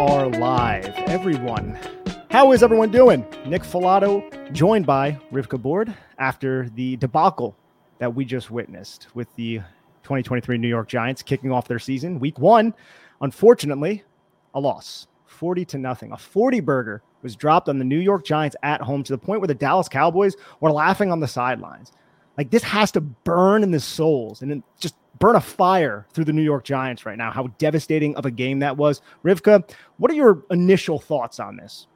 are live. Everyone, how is everyone doing? Nick Falato, joined by Rivka Board after the debacle that we just witnessed with the 2023 New York Giants kicking off their season. Week one, unfortunately, a loss 40 to nothing. A 40 burger was dropped on the New York Giants at home to the point where the Dallas Cowboys were laughing on the sidelines. Like this has to burn in the souls and then just burn a fire through the New York Giants right now. How devastating of a game that was. Rivka, what are your initial thoughts on this?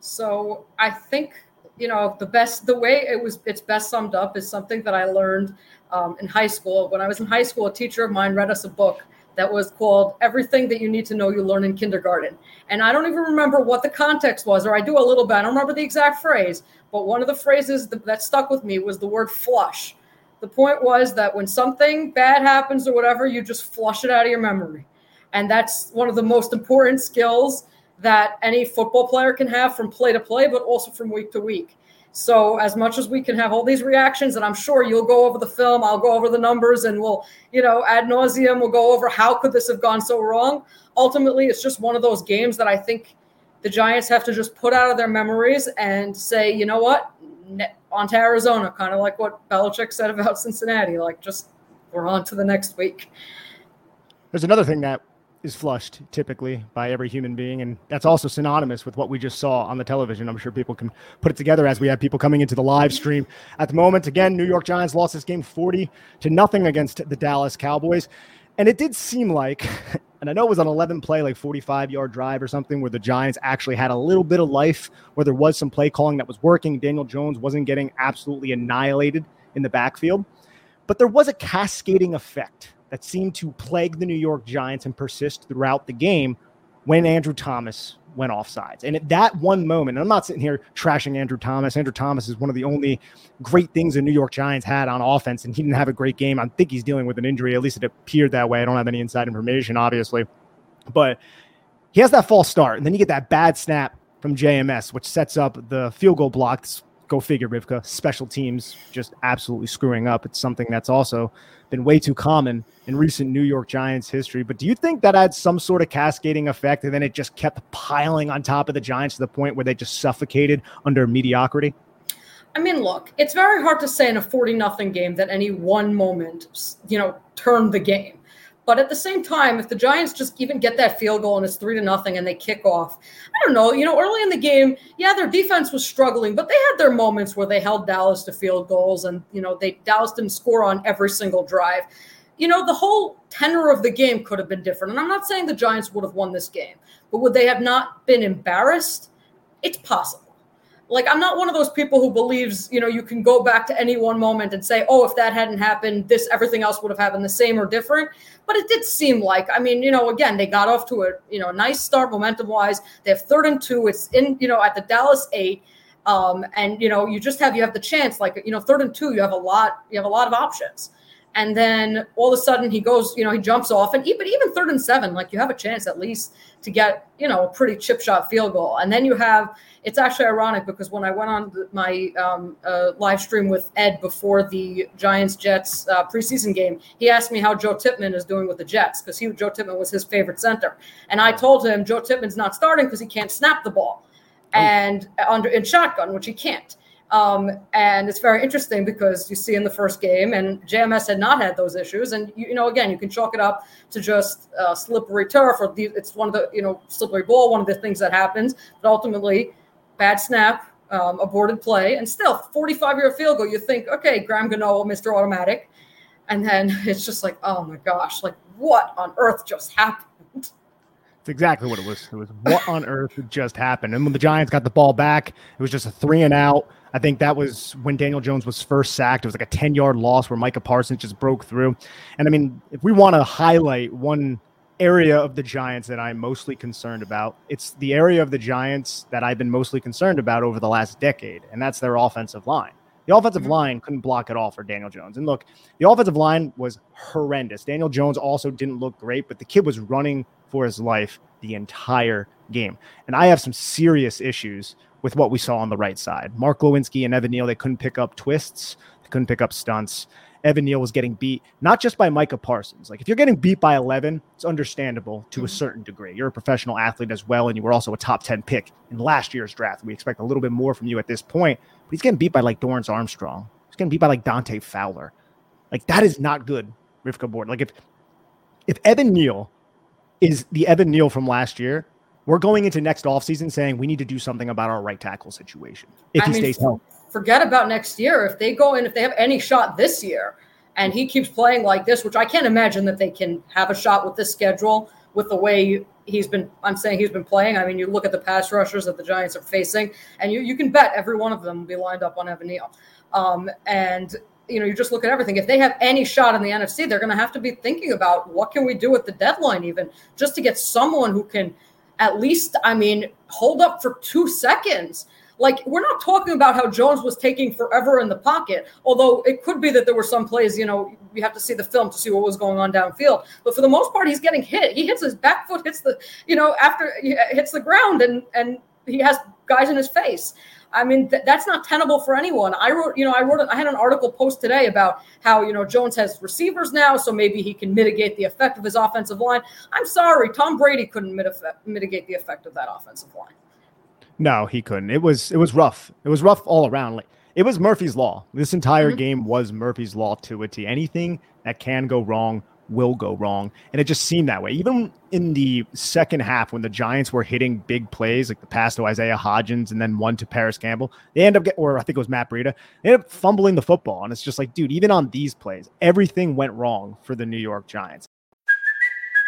So I think you know the best the way it was it's best summed up is something that I learned um, in high school. When I was in high school, a teacher of mine read us a book that was called Everything That You Need to Know You Learn in Kindergarten. And I don't even remember what the context was, or I do a little bit. I don't remember the exact phrase, but one of the phrases that, that stuck with me was the word flush. The point was that when something bad happens or whatever, you just flush it out of your memory. And that's one of the most important skills that any football player can have from play to play, but also from week to week. So as much as we can have all these reactions, and I'm sure you'll go over the film, I'll go over the numbers, and we'll, you know, ad nauseum, we'll go over how could this have gone so wrong. Ultimately, it's just one of those games that I think the Giants have to just put out of their memories and say, you know what, on to Arizona, kind of like what Belichick said about Cincinnati. Like, just we're on to the next week. There's another thing that is flushed typically by every human being. And that's also synonymous with what we just saw on the television. I'm sure people can put it together as we have people coming into the live stream at the moment. Again, New York Giants lost this game 40 to nothing against the Dallas Cowboys. And it did seem like, and I know it was an 11 play, like 45 yard drive or something, where the Giants actually had a little bit of life, where there was some play calling that was working. Daniel Jones wasn't getting absolutely annihilated in the backfield. But there was a cascading effect that seemed to plague the New York Giants and persist throughout the game when Andrew Thomas went off sides. And at that one moment, and I'm not sitting here trashing Andrew Thomas. Andrew Thomas is one of the only great things the New York Giants had on offense, and he didn't have a great game. I think he's dealing with an injury. At least it appeared that way. I don't have any inside information, obviously. But he has that false start, and then you get that bad snap from JMS, which sets up the field goal block go figure, Rivka. Special teams just absolutely screwing up. It's something that's also been way too common in recent New York Giants history. But do you think that had some sort of cascading effect and then it just kept piling on top of the Giants to the point where they just suffocated under mediocrity? I mean, look, it's very hard to say in a 40 nothing game that any one moment, you know, turned the game. But at the same time, if the Giants just even get that field goal and it's three to nothing and they kick off, I don't know. You know, early in the game, yeah, their defense was struggling, but they had their moments where they held Dallas to field goals, and you know, they Dallas didn't score on every single drive. You know, the whole tenor of the game could have been different. And I'm not saying the Giants would have won this game, but would they have not been embarrassed? It's possible like i'm not one of those people who believes you know you can go back to any one moment and say oh if that hadn't happened this everything else would have happened the same or different. But it did seem like i mean you know again they got off to a you know nice start momentum wise they have third and two. It's in you know at the dallas eight. Um, and you know you just have you have the chance like you know third and two you have a lot you have a lot of options and then all of a sudden he goes, you know, he jumps off, and even even third and seven, like you have a chance at least to get, you know, a pretty chip shot field goal. And then you have, it's actually ironic because when I went on my um, uh, live stream with Ed before the Giants Jets uh, preseason game, he asked me how Joe Tippmann is doing with the Jets because he Joe Tippmann was his favorite center, and I told him Joe Tippmann's not starting because he can't snap the ball, oh. and under in shotgun, which he can't. Um, and it's very interesting because you see in the first game, and JMS had not had those issues. And you, you know, again, you can chalk it up to just uh, slippery turf, or the, it's one of the you know slippery ball, one of the things that happens. But ultimately, bad snap, um, aborted play, and still 45 year field goal. You think, okay, Graham Gano, Mr. Automatic, and then it's just like, oh my gosh, like what on earth just happened? It's exactly what it was. It was what on earth just happened. And when the Giants got the ball back, it was just a three and out. I think that was when Daniel Jones was first sacked. It was like a 10 yard loss where Micah Parsons just broke through. And I mean, if we want to highlight one area of the Giants that I'm mostly concerned about. It's the area of the Giants that I've been mostly concerned about over the last decade, and that's their offensive line. The offensive mm-hmm. line couldn't block at all for Daniel Jones. And look, the offensive line was horrendous. Daniel Jones also didn't look great, but the kid was running for his life the entire game. And I have some serious issues with what we saw on the right side. Mark Glowinski and Evan Neal, they couldn't pick up twists, they couldn't pick up stunts. Evan Neal was getting beat, not just by Micah Parsons. Like if you're getting beat by 11, it's understandable to a mm-hmm. certain degree. You're a professional athlete as well, and you were also a top 10 pick in last year's draft. We expect a little bit more from you at this point, but he's getting beat by like Dorance Armstrong. He's getting beat by like Dante Fowler. Like that is not good, Rivka Board. Like if if Evan Neal is the Evan Neal from last year, we're going into next offseason saying we need to do something about our right tackle situation if I he mean, stays healthy forget about next year. If they go in, if they have any shot this year, and he keeps playing like this, which I can't imagine that they can have a shot with this schedule with the way he's been. I'm saying he's been playing. I mean, you look at the pass rushers that the Giants are facing, and you you can bet every one of them will be lined up on Evan Neal. Um, and you know, you just look at everything. If they have any shot in the NFC, they're going to have to be thinking about what can we do at the deadline, even just to get someone who can at least, I mean, hold up for two seconds like we're not talking about how Jones was taking forever in the pocket, although it could be that there were some plays, you know, you have to see the film to see what was going on downfield. But for the most part, he's getting hit. He hits his back foot, hits the, you know, after hits the ground and and he has guys in his face. I mean, th- that's not tenable for anyone. I wrote, you know, I wrote, I had an article post today about how, you know, Jones has receivers now, so maybe he can mitigate the effect of his offensive line. I'm sorry, Tom Brady couldn't mitigate the effect of that offensive line. No, he couldn't. It was it was rough. It was rough all around. Like it was Murphy's law. This entire mm-hmm. game was Murphy's law to a T. Anything that can go wrong will go wrong, and it just seemed that way. Even in the second half, when the Giants were hitting big plays, like the pass to Isaiah Hodgins and then one to Parris Campbell, they end up getting, or I think it was Matt Breida, they end up fumbling the football, and it's just like, dude, even on these plays, everything went wrong for the New York Giants.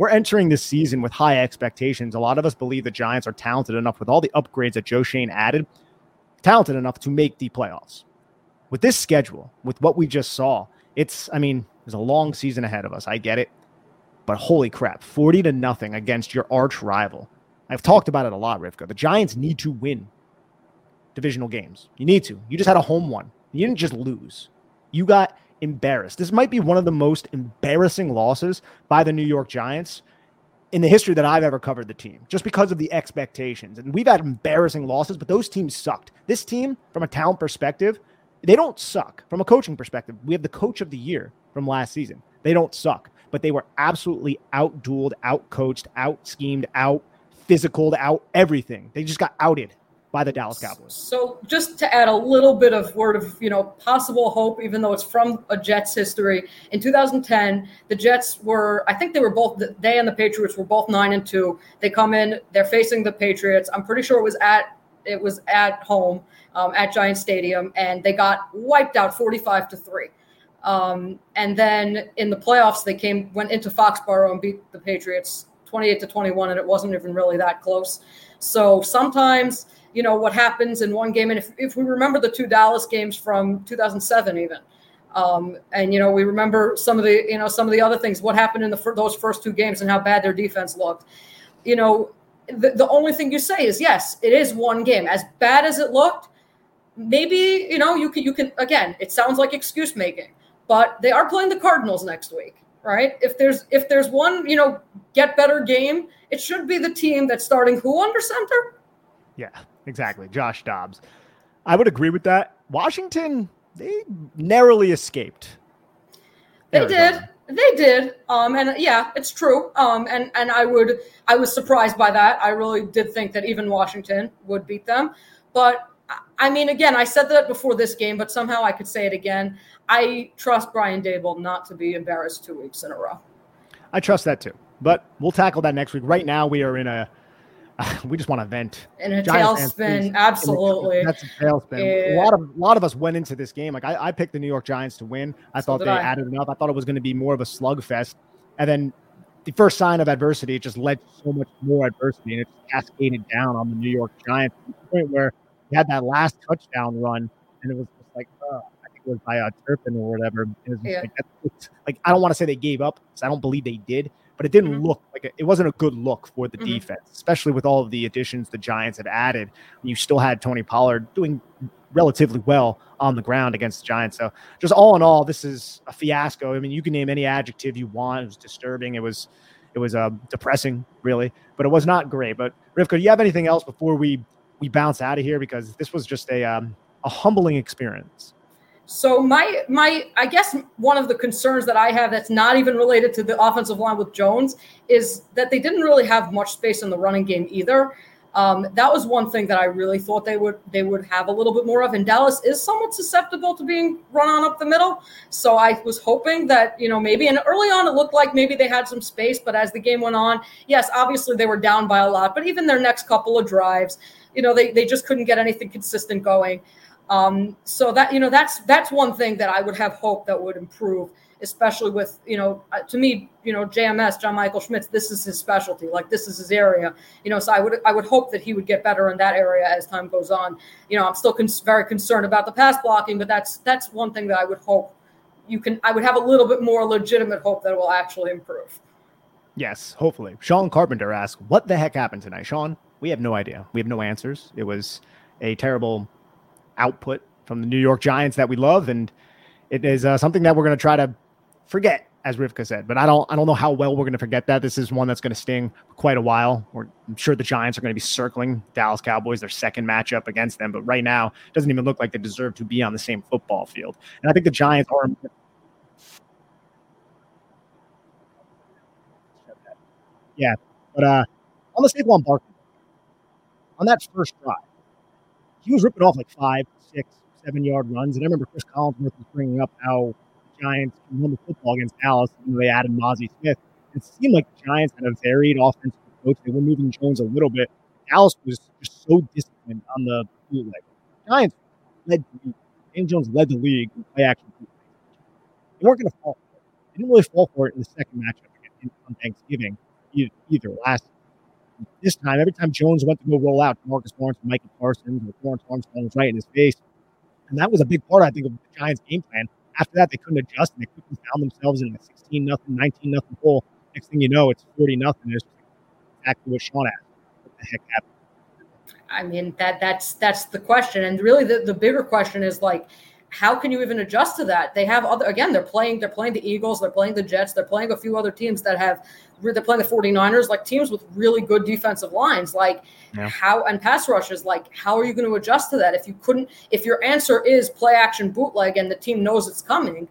we're entering this season with high expectations. A lot of us believe the Giants are talented enough with all the upgrades that Joe Schoen added, talented enough to make the playoffs. With this schedule, with what we just saw, it's, I mean, there's a long season ahead of us. I get it. But holy crap, 40 to nothing against your arch rival. I've talked about it a lot, Rivka. The Giants need to win divisional games. You need to. You just had a home one. You didn't just lose. You got embarrassed. This might be one of the most embarrassing losses by the New York Giants in the history that I've ever covered the team, just because of the expectations. And we've had embarrassing losses, but those teams sucked. This team, from a talent perspective, they don't suck. From a coaching perspective, we have the coach of the year from last season. They don't suck, but they were absolutely outdueled, outcoached, out schemed, out physical, out everything. They just got outed by the Dallas Cowboys. So just to add a little bit of word of, you know, possible hope, even though it's from a Jets history. In 2010, the Jets were, I think they were both, they and the Patriots were both nine and two. They come in, they're facing the Patriots. I'm pretty sure it was at, it was at home um, at Giant Stadium, and they got wiped out 45 to three. Um, and then in the playoffs, they came, went into Foxborough and beat the Patriots 28 to 21, and it wasn't even really that close. So sometimes, you know what happens in one game. And if, if we remember the two dallas games from 2007 even um, and you know we remember some of the you know some of the other things what happened in the those first two games and how bad their defense looked. You know the, the only thing you say is yes it is one game. As bad as it looked maybe you know you can you can again it sounds like excuse making but they are playing the cardinals next week right? If there's if there's one you know get better game it should be the team that's starting who under center? Yeah exactly. Josh Dobbs. I would agree with that. Washington, they narrowly escaped. They Arizona. did. They did. Um, and yeah, it's true. Um, and and I would I was surprised by that. I really did think that even Washington would beat them. But I mean, again, I said that before this game, but somehow I could say it again. I trust Brian Daboll not to be embarrassed two weeks in a row. I trust that too. but we'll tackle that next week. Right now, we are in a we just want to vent in a tailspin. Absolutely, that's a tailspin. Yeah. A lot of a lot of us went into this game like I, I picked the New York Giants to win. I so thought they I. added enough. I thought it was going to be more of a slugfest, and then the first sign of adversity it just led to so much more adversity, and it cascaded down on the New York Giants to the point where he had that last touchdown run, and it was just like, uh, I think it was by uh, Turpin or whatever. Yeah. like, like I don't want to say they gave up because I don't believe they did, but it didn't mm-hmm. look like a, it wasn't a good look for the mm-hmm. defense, especially with all of the additions the Giants had added. You still had Tony Pollard doing relatively well on the ground against the Giants. So just all in all, this is a fiasco. I mean, you can name any adjective you want. It was disturbing. It was it was uh, depressing, really, but it was not great. But Rivka, do you have anything else before we we bounce out of here? Because this was just a um, a humbling experience. So my my I guess one of the concerns that I have that's not even related to the offensive line with Jones is that they didn't really have much space in the running game either. Um, that was one thing that I really thought they would they would have a little bit more of. And Dallas is somewhat susceptible to being run on up the middle. So I was hoping that you know maybe and early on it looked like maybe they had some space, but as the game went on, yes, obviously they were down by a lot. But even their next couple of drives, you know, they they just couldn't get anything consistent going. Um, so that you know that's that's one thing that I would have hope that would improve, especially with you know uh, to me you know JMS John Michael Schmitz this is his specialty like this is his area you know so I would I would hope that he would get better in that area as time goes on. You know I'm still very concerned about the pass blocking, but that's that's one thing that I would hope you can I would have a little bit more legitimate hope that it will actually improve. Yes, hopefully. Sean Carpenter asked, "What the heck happened tonight, Sean?" We have no idea. We have no answers. It was a terrible output from the New York Giants that we love, and it is uh, something that we're going to try to forget, as Rivka said. But I don't, I don't know how well we're going to forget that. This is one that's going to sting for quite a while. We're, I'm sure the Giants are going to be circling Dallas Cowboys, their second matchup against them. But right now, it doesn't even look like they deserve to be on the same football field. And I think the Giants are. Yeah, but uh, on the Saquon Barkley, on that first drive, he was ripping off like five, six, seven yard runs. And I remember Chris Collinsworth was bringing up how the Giants won the football against Dallas and they added Mazi Smith. It seemed like the Giants had a varied offensive approach. They were moving Jones a little bit. Dallas was just so disciplined on the bootleg. Giants led the league. James Jones led the league in play action. They weren't going to fall for it. They didn't really fall for it in the second matchup on Thanksgiving either last this time, every time Jones went to go roll out, Marcus Lawrence Micah Parsons or Lawrence Armstrong was right in his face. And that was a big part, I think, of the Giants' game plan. After that, they couldn't adjust and they quickly found themselves in a 16 nothing, 19 nothing hole. Next thing you know, it's 40 nothing. It's exactly what Sean asked. What the heck happened? I mean, that that's that's the question. And really the, the bigger question is like, how can you even adjust to that? They have other again, they're playing, they're playing the Eagles, they're playing the Jets, they're playing a few other teams that have they're playing the 49ers, like teams with really good defensive lines. Like yeah. how and pass rushes, like how are you going to adjust to that if you couldn't if your answer is play action bootleg and the team knows it's coming?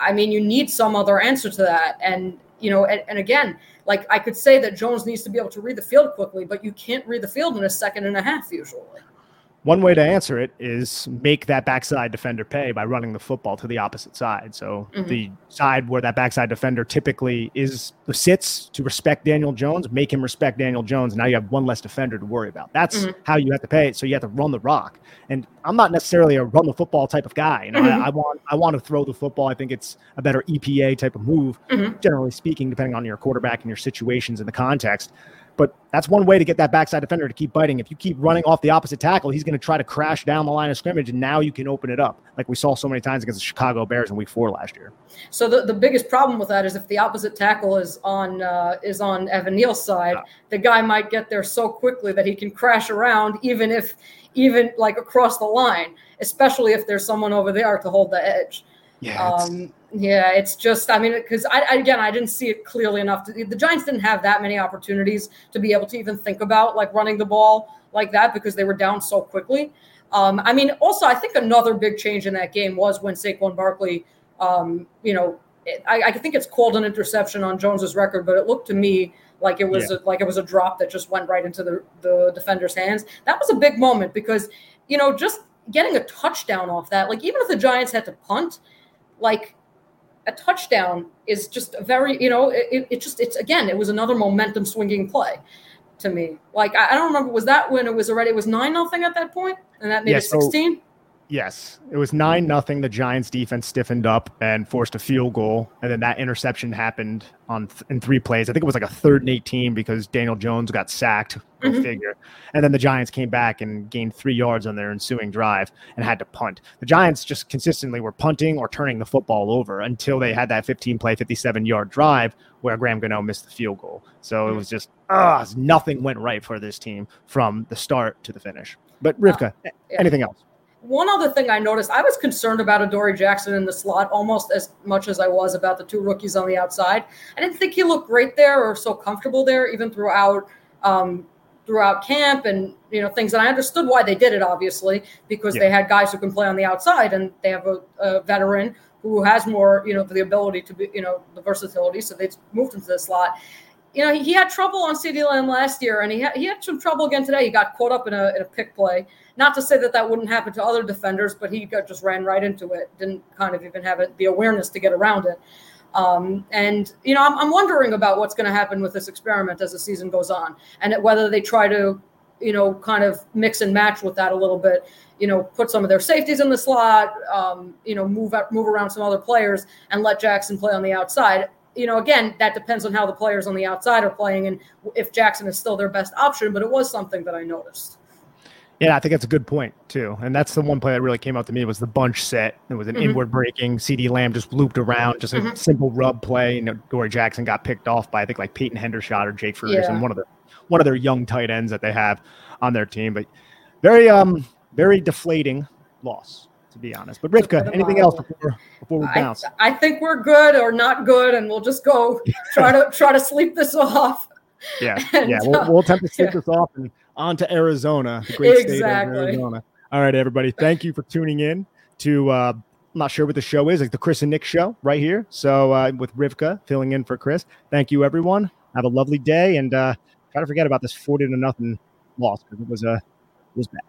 I mean, you need some other answer to that. And you know, and, and again, like I could say that Jones needs to be able to read the field quickly, but you can't read the field in a second and a half usually. One way to answer it is make that backside defender pay by running the football to the opposite side. So mm-hmm. the side where that backside defender typically is sits to respect Daniel Jones, make him respect Daniel Jones. Now you have one less defender to worry about. That's mm-hmm. how you have to pay it. So you have to run the rock. And I'm not necessarily a run the football type of guy. You know, mm-hmm. I, I, want I want to throw the football. I think it's a better EPA type of move, mm-hmm. generally speaking, depending on your quarterback and your situations and the context. But that's one way to get that backside defender to keep biting. If you keep running off the opposite tackle, he's going to try to crash down the line of scrimmage, and now you can open it up, like we saw so many times against the Chicago Bears in Week Four last year. So the, the biggest problem with that is if the opposite tackle is on uh, is on Evan Neal's side, yeah. the guy might get there so quickly that he can crash around, even if even like across the line, especially if there's someone over there to hold the edge. Yeah. Um, yeah, it's just, I mean, because I, I, again, I didn't see it clearly enough. To, the Giants didn't have that many opportunities to be able to even think about like running the ball like that because they were down so quickly. Um, I mean, also, I think another big change in that game was when Saquon Barkley, um, you know, I, I, think it's called an interception on Jones's record, but it looked to me like it was yeah. a, like it was a drop that just went right into the, the defender's hands. That was a big moment because, you know, just getting a touchdown off that, like even if the Giants had to punt, like a touchdown is just a very, you know, it, it just, it's again, it was another momentum swinging play to me. Like, I, I don't remember, was that when it was already, it was 9 nothing at that point And that made yeah, it 16? Yes, it was nine nothing. The Giants' defense stiffened up and forced a field goal, and then that interception happened on th- in three plays. I think it was like a third and eighteen because Daniel Jones got sacked. Go mm-hmm. figure. And then the Giants came back and gained three yards on their ensuing drive and had to punt. The Giants just consistently were punting or turning the football over until they had that 15 play, 57 yard drive where Graham Gano missed the field goal. So it was just uh, nothing went right for this team from the start to the finish. But Rivka, uh, yeah. anything else? One other thing I noticed, I was concerned about Adoree Jackson in the slot almost as much as I was about the two rookies on the outside. I didn't think he looked great there or so comfortable there, even throughout um, throughout camp and you know things. And I understood why they did it, obviously, because yeah. they had guys who can play on the outside, and they have a, a veteran who has more, you know, the ability to be, you know, the versatility. So they moved into the slot you know, he, he, had trouble on CeeDee Lamb last year, and he had, he had some trouble again today. He got caught up in a, in a pick play. Not to say that that wouldn't happen to other defenders, but he got, just ran right into it. Didn't kind of even have it, the awareness to get around it. Um, and you know, I'm, I'm wondering about what's going to happen with this experiment as the season goes on, and whether they try to, you know, kind of mix and match with that a little bit. You know, put some of their safeties in the slot. Um, you know, move out, move around some other players, and let Jackson play on the outside you know, again, that depends on how the players on the outside are playing and if Jackson is still their best option. But it was something that I noticed. Yeah, I think that's a good point too, and that's the one play that really came out to me was the bunch set. It was an mm-hmm. inward breaking. CeeDee Lamb just looped around, just a mm-hmm. simple rub play. You know, Dory Jackson got picked off by I think like Peyton Hendershot or Jake Ferguson, yeah. one of the one of their young tight ends that they have on their team. But very um very deflating loss to be honest. But Rivka, anything else before before we bounce? I, I think we're good or not good, and we'll just go try to try to sleep this off. Yeah, and, yeah, we'll, we'll attempt to sleep yeah. this off and on to Arizona, the great exactly. state of Arizona. All right, everybody. Thank you for tuning in to uh, I'm not sure what the show is, like the Chris and Nick show right here. So uh, with Rivka filling in for Chris. Thank you, everyone. Have a lovely day and uh, try to forget about this 40 to nothing loss because it was a uh, it was bad.